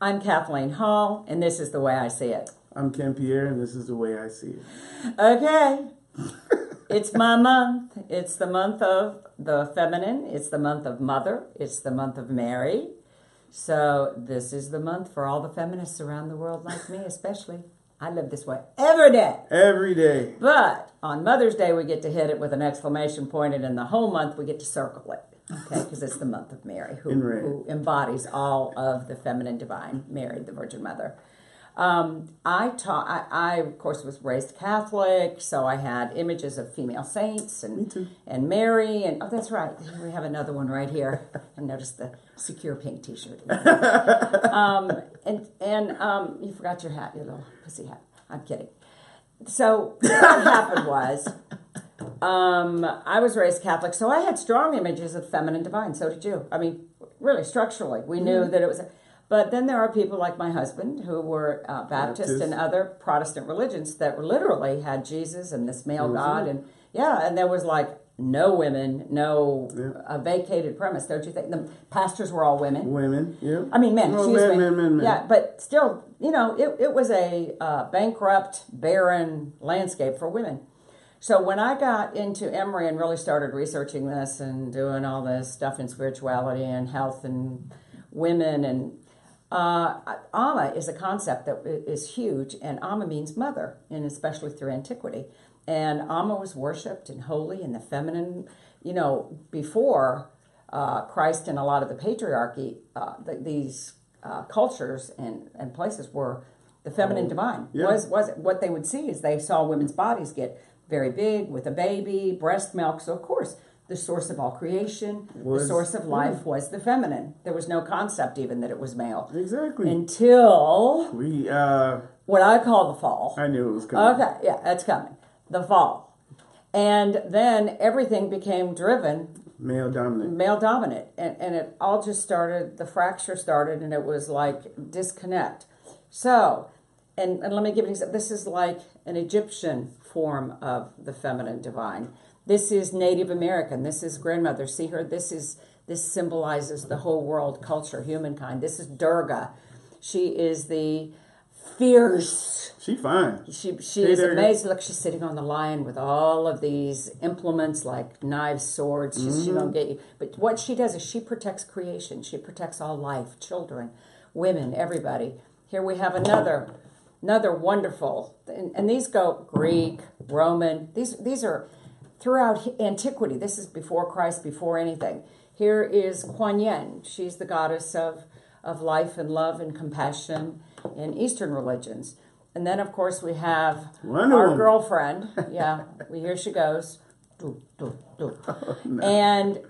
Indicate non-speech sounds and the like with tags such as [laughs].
I'm Kathleen Hall, and this is the way I see it. I'm Ken Pierre, and this is the way I see it. Okay. [laughs] it's my month. It's the month of the feminine. It's the month of mother. It's the month of Mary. So, this is the month for all the feminists around the world, like me, especially. I live this way every day. Every day. But on Mother's Day, we get to hit it with an exclamation point, and in the whole month, we get to circle it. Okay, because it's the month of Mary, who, who embodies all of the feminine divine, Mary, the Virgin Mother. Um, I taught. I, I of course was raised Catholic, so I had images of female saints and and Mary, and oh, that's right. We have another one right here. And notice the secure pink T-shirt. [laughs] um, and and um, you forgot your hat, your little pussy hat. I'm kidding. So what happened was, um, I was raised Catholic, so I had strong images of feminine divine. So did you. I mean, really structurally, we knew Mm-hmm. that it was. But then there are people like my husband who were uh, Baptist, Baptist. and other Protestant religions that literally had Jesus and this male Mhm. God, and yeah, and there was like no women, no Yeah. a vacated premise. Don't you think the pastors were all women? Women, yeah. I mean, men. Oh, excuse men, me. men, men, men. Yeah, but still, you know, it, it was a uh, bankrupt, barren landscape for women. So when I got into Emory and really started researching this and doing all this stuff in spirituality and health and women and uh, Amma is a concept that is huge, and Amma means mother, and especially through antiquity. And Amma was worshipped and holy and the feminine, you know, before uh, Christ and a lot of the patriarchy, uh, th- these uh, cultures and, and places were the feminine Oh, divine. yeah. Was was what they would see is they saw women's bodies get very big with a baby, breast milk. So of course, the source of all creation, the source of life was the feminine. There was no concept even that it was male Exactly. until we, uh, what I call the fall. I knew it was coming. Okay, yeah, that's coming. The fall. And then everything became driven Male dominant. male dominant and, and it all just started the fracture started and it was like disconnect so and, and let me give an example this is like an egyptian form of the feminine divine this is native american this is grandmother see her this is this symbolizes the whole world culture humankind this is durga she is the fierce She fine. she she Hey is amazing. Look, she's sitting on the lion with all of these implements like knives, swords. She's, She Mm-hmm. don't get you. But what she does is she protects creation. She protects all life, children, women, everybody. Here we have another another wonderful, and, and these go Greek, Roman. These these are throughout antiquity. This is before Christ, before anything. Here is Kuan Yin. She's the goddess of of life and love and compassion in Eastern religions. And then, of course, we have Wonder our Woman. girlfriend. [laughs] Yeah, we here she goes. Do, do, do. And